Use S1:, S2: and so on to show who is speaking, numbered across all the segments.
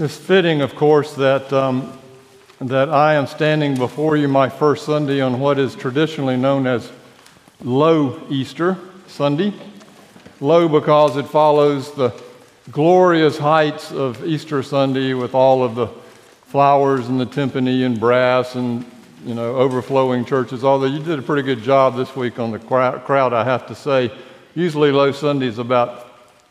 S1: It's fitting, of course, that, um, that I am standing before you my first Sunday on what is traditionally known as Low Easter Sunday. Low because it follows the glorious heights of Easter Sunday with all of the flowers and the timpani and brass and you know overflowing churches. Although you did a pretty good job this week on the crowd, I have to say. Usually, Low Sunday is about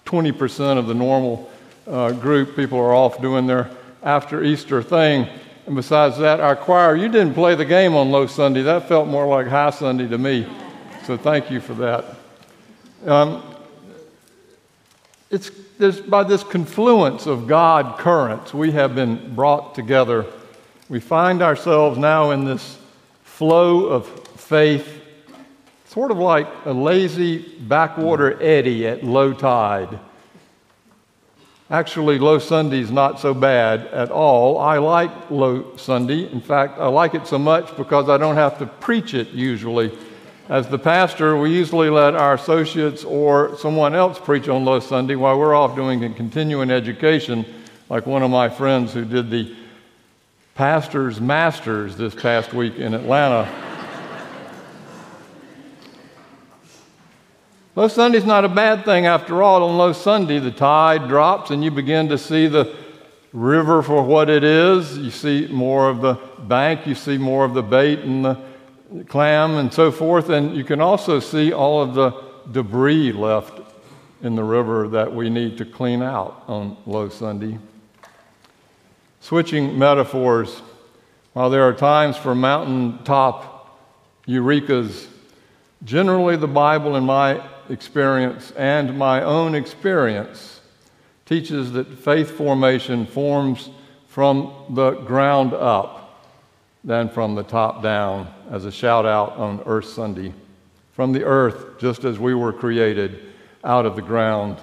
S1: 20% of the normal uh, group. People are off doing their after Easter thing. And besides that, our choir, you didn't play the game on Low Sunday. That felt more like High Sunday to me. So thank you for that. Um, it's by this confluence of God currents, we have been brought together. We find ourselves now in this flow of faith sort of like a lazy backwater eddy at low tide. Actually, Low Sunday is not so bad at all. I like Low Sunday. In fact, I like it so much because I don't have to preach it usually. As the pastor, we usually let our associates or someone else preach on Low Sunday while we're off doing a continuing education, like one of my friends who did the pastor's masters this past week in Atlanta. Low Sunday's not a bad thing after all. On Low Sunday, the tide drops and you begin to see the river for what it is. You see more of the bank, you see more of the bait and the clam and so forth. And you can also see all of the debris left in the river that we need to clean out on Low Sunday. Switching metaphors, while there are times for mountaintop eurekas, generally the Bible, in my experience and my own experience teaches that faith formation forms from the ground up than from the top down, as a shout out on Earth Sunday. From the earth, just as we were created, out of the ground.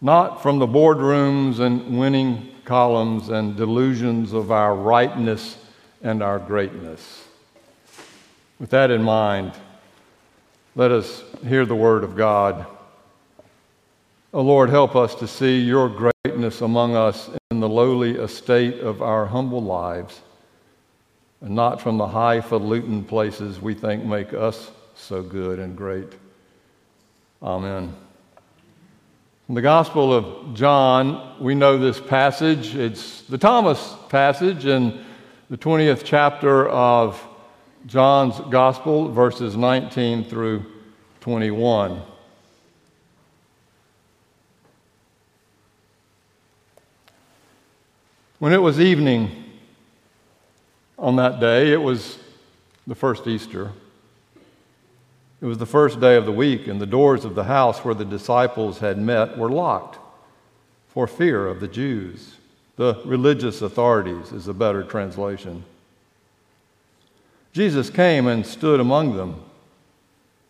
S1: Not from the boardrooms and winning columns and delusions of our rightness and our greatness. With that in mind, let us hear the word of God. O oh Lord, help us to see your greatness among us in the lowly estate of our humble lives, and not from the highfalutin places we think make us so good and great. Amen. The Gospel of John, we know this passage. It's the Thomas passage in the 20th chapter of John's Gospel, verses 19 through 21. When it was evening on that day, it was the first Easter. It was the first day of the week, and the doors of the house where the disciples had met were locked for fear of the Jews. The religious authorities is a better translation. Jesus came and stood among them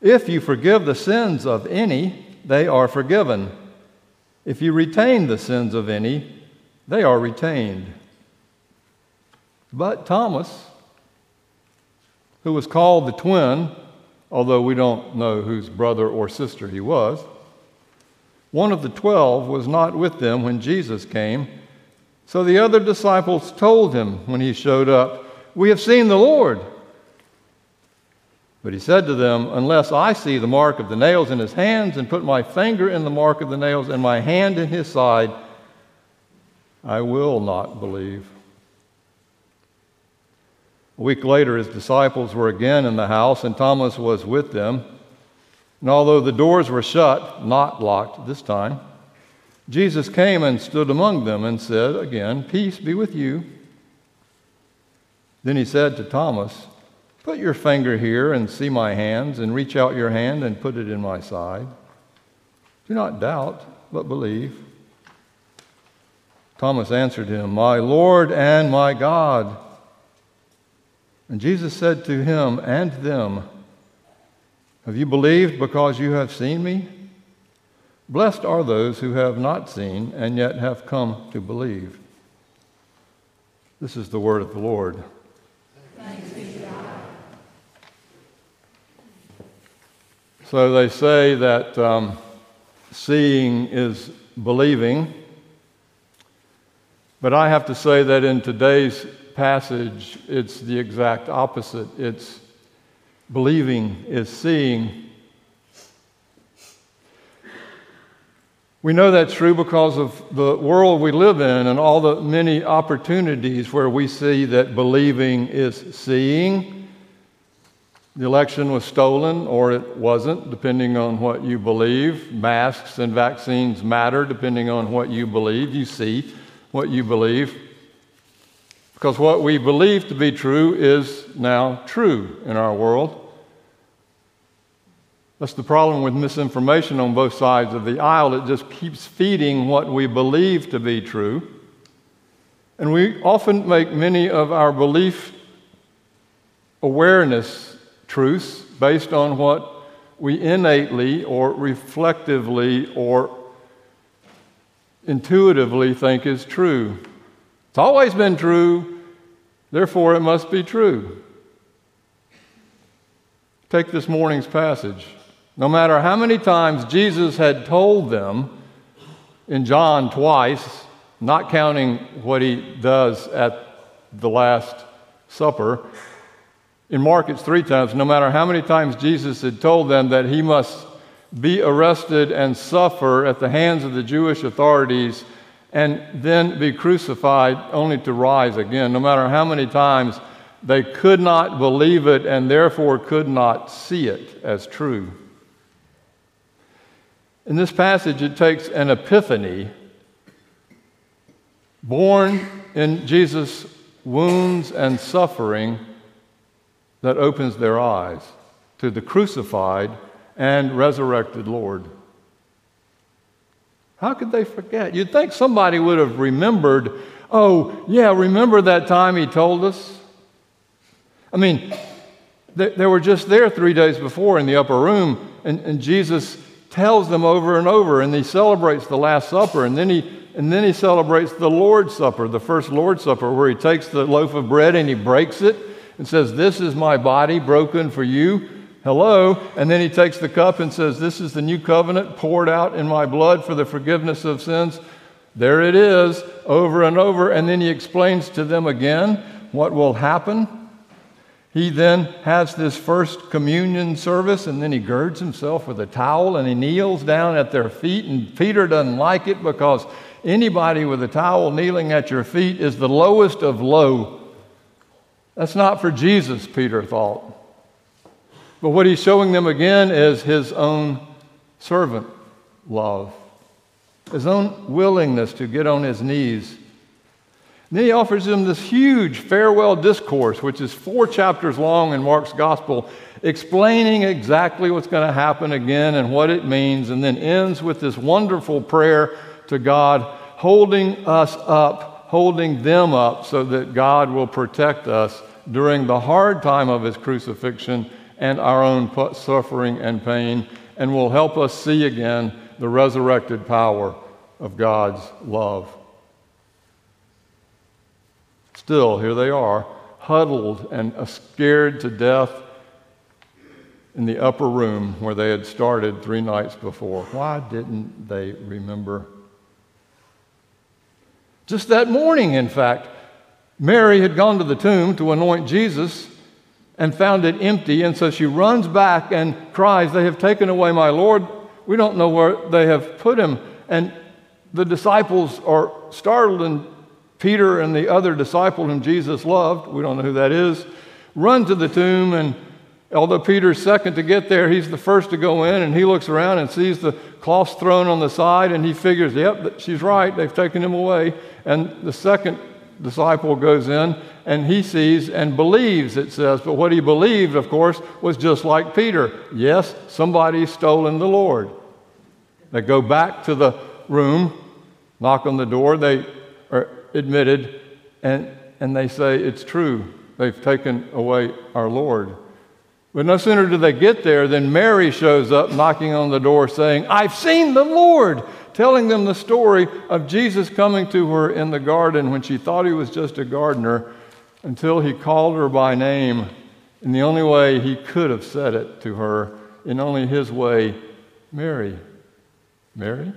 S1: If you forgive the sins of any, they are forgiven. If you retain the sins of any, they are retained. But Thomas, who was called the twin, although we don't know whose brother or sister he was, one of the twelve was not with them when Jesus came. So the other disciples told him when he showed up, We have seen the Lord. But he said to them, Unless I see the mark of the nails in his hands, and put my finger in the mark of the nails, and my hand in his side, I will not believe. A week later, his disciples were again in the house, and Thomas was with them. And although the doors were shut, not locked this time, Jesus came and stood among them and said again, Peace be with you. Then he said to Thomas, Put your finger here and see my hands, and reach out your hand and put it in my side. Do not doubt, but believe. Thomas answered him, My Lord and my God. And Jesus said to him and them, Have you believed because you have seen me? Blessed are those who have not seen and yet have come to believe. This is the word of the Lord. So they say that um, seeing is believing. But I have to say that in today's passage, it's the exact opposite. It's believing is seeing. We know that's true because of the world we live in and all the many opportunities where we see that believing is seeing. The election was stolen or it wasn't, depending on what you believe. Masks and vaccines matter, depending on what you believe. You see what you believe. Because what we believe to be true is now true in our world. That's the problem with misinformation on both sides of the aisle. It just keeps feeding what we believe to be true. And we often make many of our belief awareness truths based on what we innately or reflectively or intuitively think is true. It's always been true, therefore it must be true. Take this morning's passage. No matter how many times Jesus had told them in John twice, not counting what he does at the Last Supper, in Mark it's three times. No matter how many times Jesus had told them that he must be arrested and suffer at the hands of the Jewish authorities and then be crucified only to rise again, no matter how many times they could not believe it and therefore could not see it as true. In this passage, it takes an epiphany born in Jesus' wounds and suffering that opens their eyes to the crucified and resurrected Lord. How could they forget? You'd think somebody would have remembered, oh, yeah, remember that time he told us? I mean, they, they were just there three days before in the upper room, and, and Jesus tells them over and over, and he celebrates the Last Supper, and then he and then he celebrates the Lord's Supper, the first Lord's Supper, where he takes the loaf of bread and he breaks it and says, This is my body broken for you. Hello. And then he takes the cup and says, This is the new covenant poured out in my blood for the forgiveness of sins. There it is, over and over. And then he explains to them again what will happen he then has this first communion service, and then he girds himself with a towel and he kneels down at their feet. And Peter doesn't like it because anybody with a towel kneeling at your feet is the lowest of low. That's not for Jesus, Peter thought. But what he's showing them again is his own servant love, his own willingness to get on his knees then he offers them this huge farewell discourse, which is four chapters long in Mark's gospel, explaining exactly what's going to happen again and what it means, and then ends with this wonderful prayer to God, holding us up, holding them up, so that God will protect us during the hard time of his crucifixion and our own suffering and pain, and will help us see again the resurrected power of God's love. Still, here they are, huddled and uh, scared to death in the upper room where they had started three nights before. Why didn't they remember? Just that morning, in fact, Mary had gone to the tomb to anoint Jesus and found it empty, and so she runs back and cries, They have taken away my Lord. We don't know where they have put him. And the disciples are startled and Peter and the other disciple whom Jesus loved, we don't know who that is, run to the tomb. And although Peter's second to get there, he's the first to go in. And he looks around and sees the cloths thrown on the side. And he figures, yep, she's right. They've taken him away. And the second disciple goes in and he sees and believes, it says. But what he believed, of course, was just like Peter. Yes, somebody's stolen the Lord. They go back to the room, knock on the door. They are admitted, and, and they say, It's true. They've taken away our Lord. But no sooner do they get there than Mary shows up knocking on the door saying, I've seen the Lord, telling them the story of Jesus coming to her in the garden when she thought he was just a gardener until he called her by name in the only way he could have said it to her, in only his way Mary. Mary?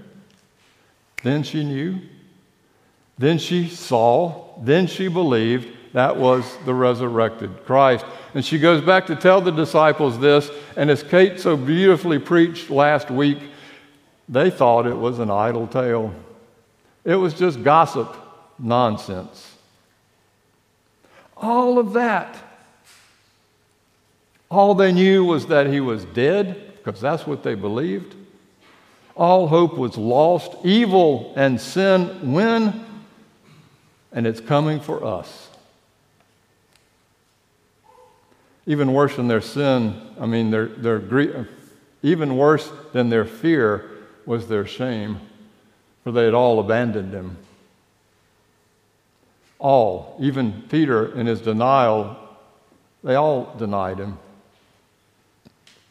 S1: Then she knew. Then she saw. Then she believed. That was the resurrected Christ. And she goes back to tell the disciples this, and as Kate so beautifully preached last week, they thought it was an idle tale. It was just gossip nonsense. All of that. All they knew was that he was dead, because that's what they believed. All hope was lost. Evil and sin win, and it's coming for us. Even worse than their sin, I mean, their, their, grief, even worse than their fear was their shame, for they had all abandoned him. All, even Peter in his denial, they all denied him.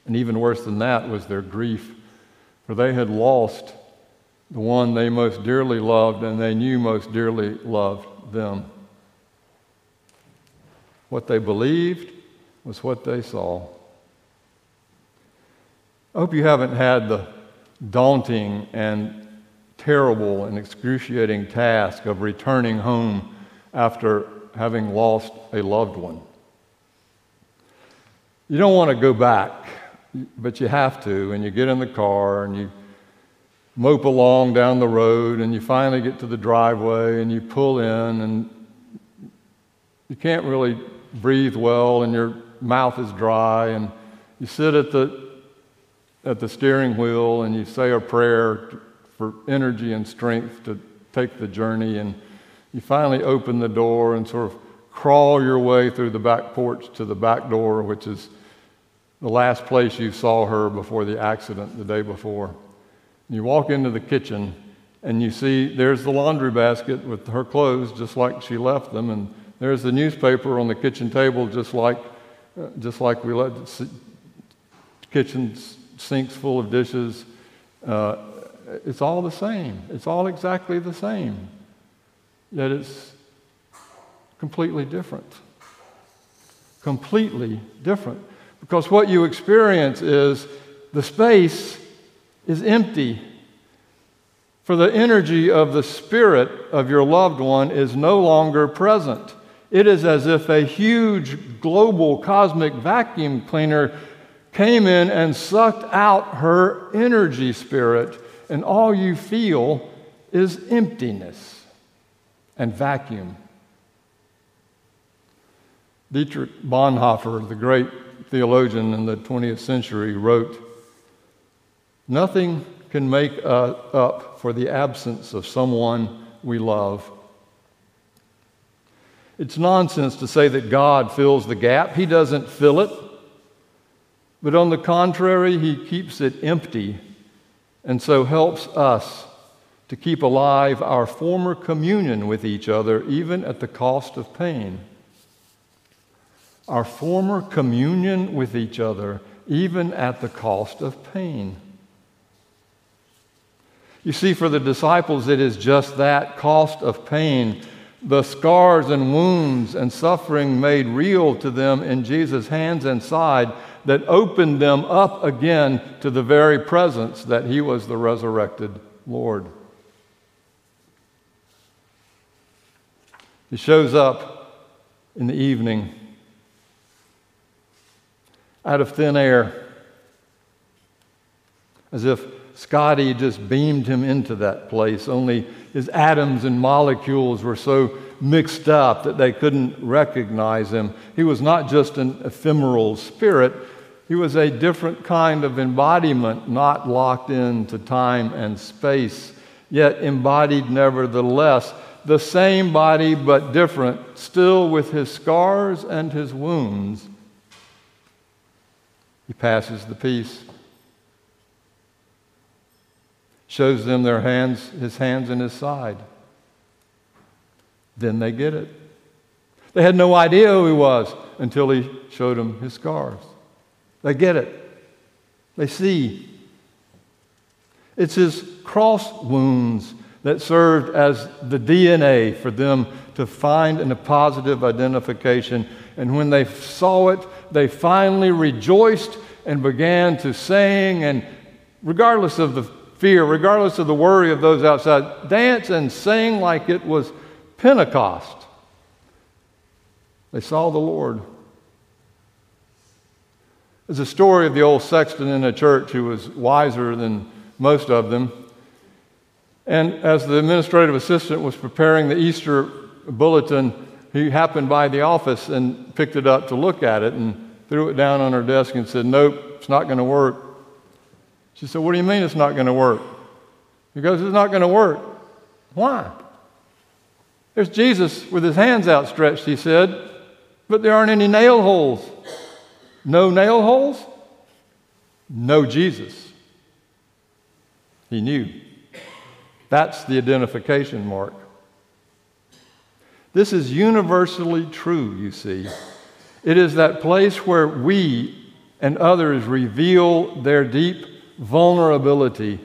S1: And even worse than that was their grief, for they had lost the one they most dearly loved and they knew most dearly loved them. What they believed was what they saw. I hope you haven't had the daunting and terrible and excruciating task of returning home after having lost a loved one. You don't want to go back, but you have to, and you get in the car and you mope along down the road and you finally get to the driveway and you pull in and you can't really breathe well and your mouth is dry and you sit at the at the steering wheel and you say a prayer for energy and strength to take the journey and you finally open the door and sort of crawl your way through the back porch to the back door which is the last place you saw her before the accident the day before. You walk into the kitchen and you see there's the laundry basket with her clothes just like she left them and there's the newspaper on the kitchen table just like just like we let kitchen sinks full of dishes. Uh, it's all the same. It's all exactly the same. Yet it's completely different. Completely different. Because what you experience is the space is empty. For the energy of the spirit of your loved one is no longer present. It is as if a huge global cosmic vacuum cleaner came in and sucked out her energy spirit, and all you feel is emptiness and vacuum. Dietrich Bonhoeffer, the great theologian in the 20th century, wrote Nothing can make up for the absence of someone we love. It's nonsense to say that God fills the gap. He doesn't fill it. But on the contrary, He keeps it empty and so helps us to keep alive our former communion with each other, even at the cost of pain. Our former communion with each other, even at the cost of pain. You see, for the disciples, it is just that cost of pain, the scars and wounds and suffering made real to them in Jesus' hands and side that opened them up again to the very presence that he was the resurrected Lord. He shows up in the evening out of thin air as if Scotty just beamed him into that place, only his atoms and molecules were so mixed up that they couldn't recognize him. He was not just an ephemeral spirit, he was a different kind of embodiment, not locked into time and space, yet embodied nevertheless. The same body, but different, still with his scars and his wounds. He passes the peace shows them their hands, his hands and his side. Then they get it. They had no idea who he was until he showed them his scars. They get it. They see. It's his cross wounds that served as the DNA for them to find a positive identification. And when they saw it, they finally rejoiced and began to sing, and regardless of the fear, regardless of the worry of those outside, dance and sing like it was Pentecost. They saw the Lord. There's a story of the old sexton in a church who was wiser than most of them. And as the administrative assistant was preparing the Easter bulletin, he happened by the office and picked it up to look at it and threw it down on her desk and said, Nope, it's not going to work. She said, What do you mean it's not going to work? He goes, It's not going to work. Why? There's Jesus with his hands outstretched, he said, but there aren't any nail holes. No nail holes? No Jesus. He knew. That's the identification mark. This is universally true, you see. It is that place where we and others reveal their deep vulnerability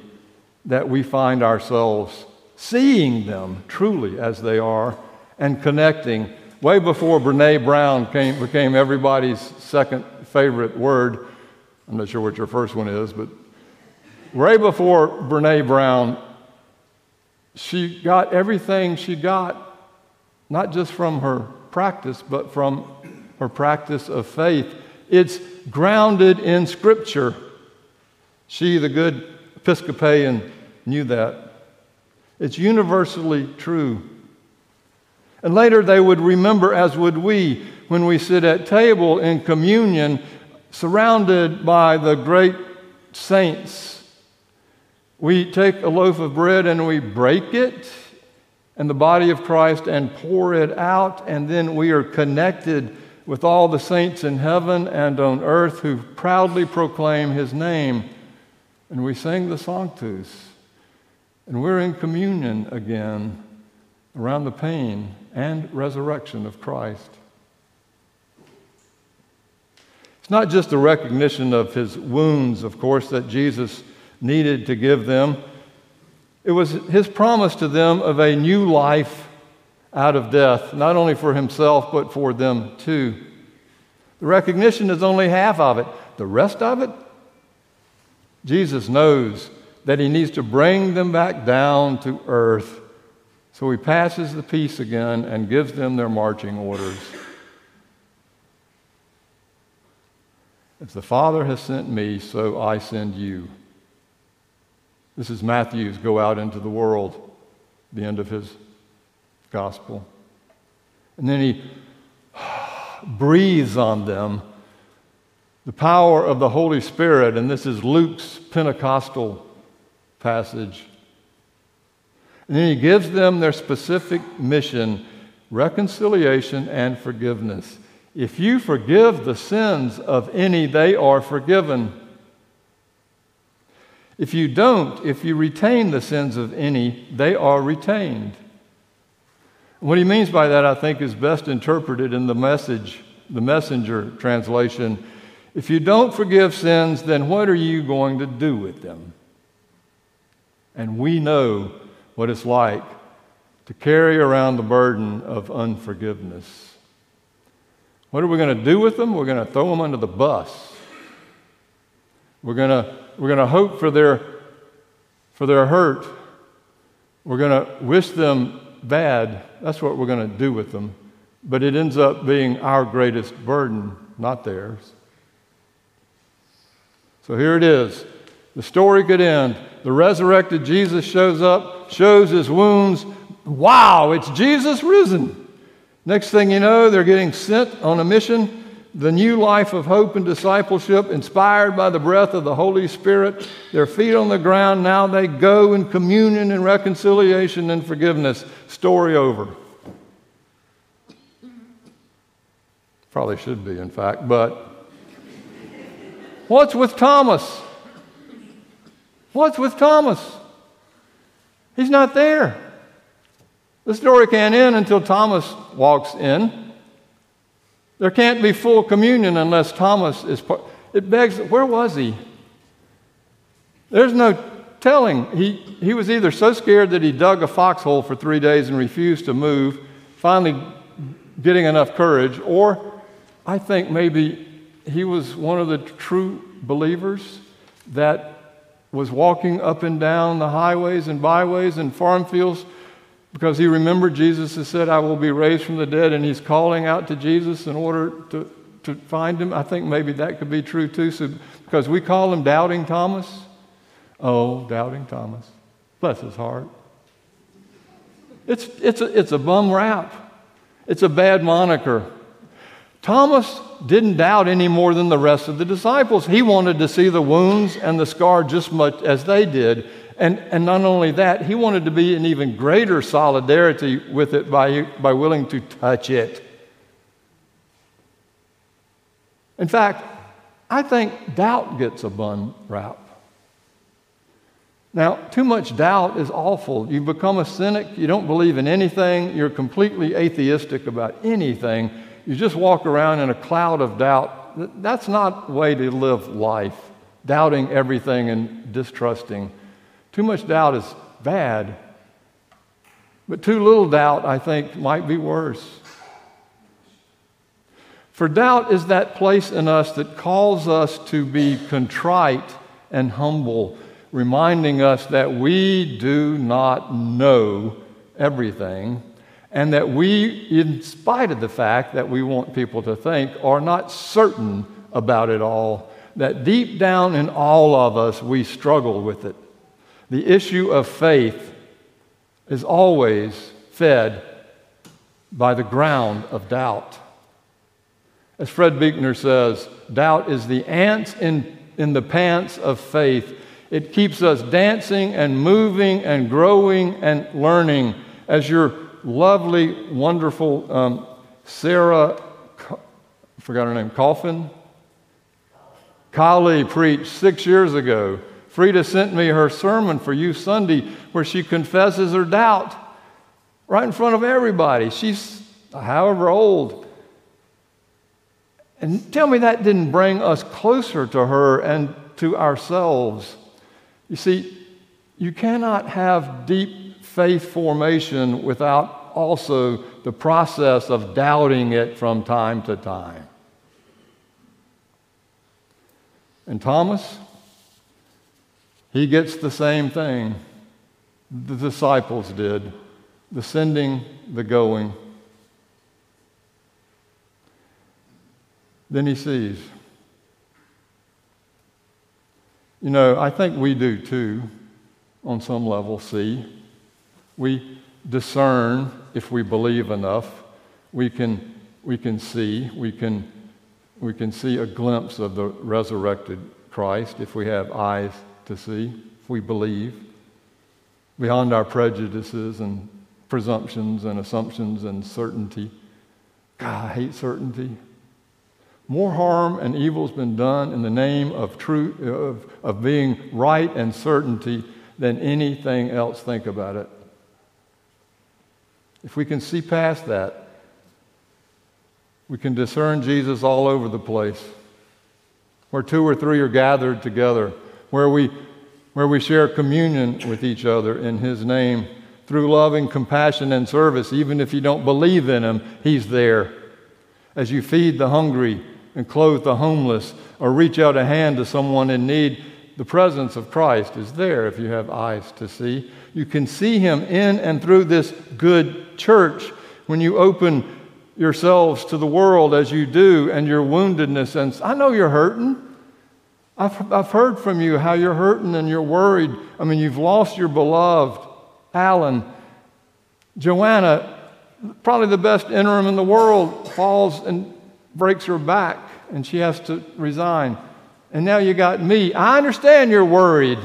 S1: that we find ourselves seeing them truly as they are and connecting. Way before Brene Brown came, became everybody's second favorite word, I'm not sure what your first one is, but way before Brene Brown, she got everything she got, not just from her practice, but from her practice of faith. It's grounded in Scripture. She, the good Episcopalian, knew that. It's universally true. And later they would remember, as would we, when we sit at table in communion, surrounded by the great saints we take a loaf of bread and we break it and the body of Christ and pour it out, and then we are connected with all the saints in heaven and on earth who proudly proclaim his name. And we sang the Sanctus. And we're in communion again around the pain and resurrection of Christ. It's not just a recognition of his wounds, of course, that Jesus needed to give them. It was his promise to them of a new life out of death, not only for himself, but for them too. The recognition is only half of it. The rest of it, Jesus knows that he needs to bring them back down to earth. So he passes the peace again and gives them their marching orders. If the Father has sent me, so I send you. This is Matthew's go out into the world, the end of his gospel. And then he breathes on them the power of the Holy Spirit, and this is Luke's Pentecostal passage. And then he gives them their specific mission reconciliation and forgiveness. If you forgive the sins of any, they are forgiven. If you don't, if you retain the sins of any, they are retained. What he means by that, I think, is best interpreted in the message, the messenger translation. If you don't forgive sins, then what are you going to do with them? And we know what it's like to carry around the burden of unforgiveness. What are we going to do with them? We're going to throw them under the bus. We're going to we're going to hope for their, for their hurt. We're going to wish them bad. That's what we're going to do with them. But it ends up being our greatest burden, not theirs. So here it is. The story could end. The resurrected Jesus shows up, shows his wounds. Wow, it's Jesus risen. Next thing you know, they're getting sent on a mission the new life of hope and discipleship, inspired by the breath of the Holy Spirit. Their feet on the ground, now they go in communion and reconciliation and forgiveness. Story over. Probably should be, in fact, but what's with Thomas? What's with Thomas? He's not there. The story can't end until Thomas walks in. There can't be full communion unless Thomas is part. It begs, where was he? There's no telling. He, he was either so scared that he dug a foxhole for three days and refused to move, finally getting enough courage, or I think maybe he was one of the true believers that was walking up and down the highways and byways and farm fields because he remembered Jesus has said, I will be raised from the dead, and he's calling out to Jesus in order to, to find him. I think maybe that could be true too, so, because we call him Doubting Thomas. Oh, Doubting Thomas. Bless his heart. It's, it's, a, it's a bum rap, it's a bad moniker. Thomas didn't doubt any more than the rest of the disciples. He wanted to see the wounds and the scar just much as they did. And, and not only that, he wanted to be in even greater solidarity with it by, by willing to touch it. In fact, I think doubt gets a bun rap. Now, too much doubt is awful. You become a cynic, you don't believe in anything, you're completely atheistic about anything you just walk around in a cloud of doubt. That's not the way to live life, doubting everything and distrusting. Too much doubt is bad, but too little doubt, I think, might be worse. For doubt is that place in us that calls us to be contrite and humble, reminding us that we do not know everything and that we, in spite of the fact that we want people to think, are not certain about it all, that deep down in all of us we struggle with it. The issue of faith is always fed by the ground of doubt. As Fred Buechner says, doubt is the ants in, in the pants of faith. It keeps us dancing and moving and growing and learning. As you're lovely, wonderful um, Sarah, I forgot her name, Coffin? Kali preached six years ago. Frida sent me her sermon for you Sunday where she confesses her doubt right in front of everybody. She's however old. And tell me that didn't bring us closer to her and to ourselves. You see, you cannot have deep faith formation without also the process of doubting it from time to time. And Thomas, he gets the same thing the disciples did the sending, the going. Then he sees. You know, I think we do too, on some level, see. We discern if we believe enough. We can, we can see, we can, we can see a glimpse of the resurrected Christ if we have eyes to see, if we believe, beyond our prejudices and presumptions and assumptions and certainty. God, I hate certainty. More harm and evil has been done in the name of truth, of, of being right and certainty than anything else. Think about it. If we can see past that, we can discern Jesus all over the place. Where two or three are gathered together, where we, where we share communion with each other in His name through love and compassion and service, even if you don't believe in Him, He's there. As you feed the hungry and clothe the homeless, or reach out a hand to someone in need, the presence of Christ is there if you have eyes to see. You can see Him in and through this good church, when you open yourselves to the world as you do and your woundedness, and I know you're hurting. I've, I've heard from you how you're hurting and you're worried. I mean, you've lost your beloved Alan. Joanna, probably the best interim in the world, falls and breaks her back, and she has to resign. And now you got me. I understand you're worried.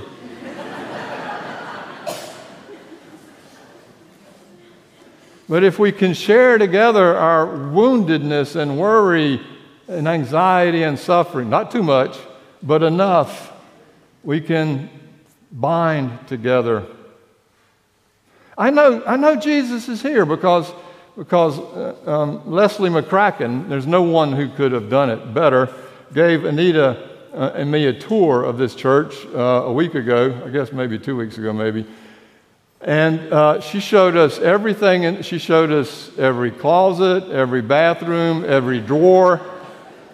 S1: But if we can share together our woundedness and worry and anxiety and suffering, not too much, but enough, we can bind together. I know, I know Jesus is here because, because uh, um, Leslie McCracken, there's no one who could have done it better, gave Anita uh, and me a tour of this church uh, a week ago, I guess maybe two weeks ago, maybe. And uh, she showed us everything, and she showed us every closet, every bathroom, every drawer,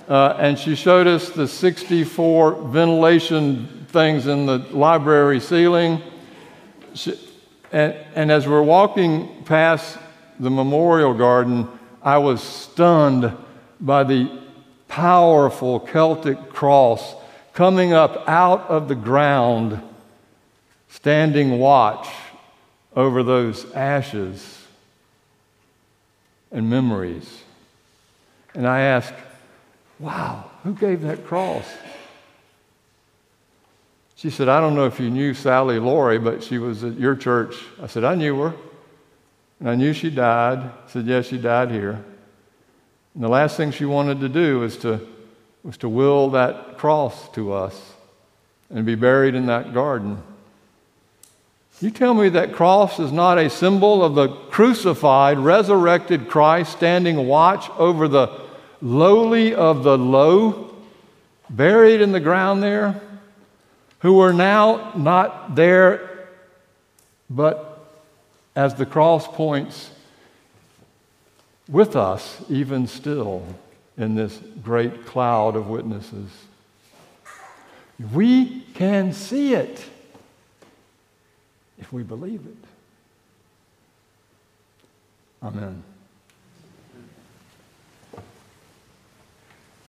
S1: uh, and she showed us the 64 ventilation things in the library ceiling. She, and, and as we're walking past the memorial garden, I was stunned by the powerful Celtic cross coming up out of the ground, standing watch over those ashes and memories. And I asked, wow, who gave that cross? She said, I don't know if you knew Sally Laurie, but she was at your church. I said, I knew her. And I knew she died. I said, Yes, she died here. And the last thing she wanted to do was to, was to will that cross to us and be buried in that garden. You tell me that cross is not a symbol of the crucified, resurrected Christ standing watch over the lowly of the low, buried in the ground there, who are now not there, but as the cross points, with us even still in this great cloud of witnesses. We can see it if we believe it. Amen.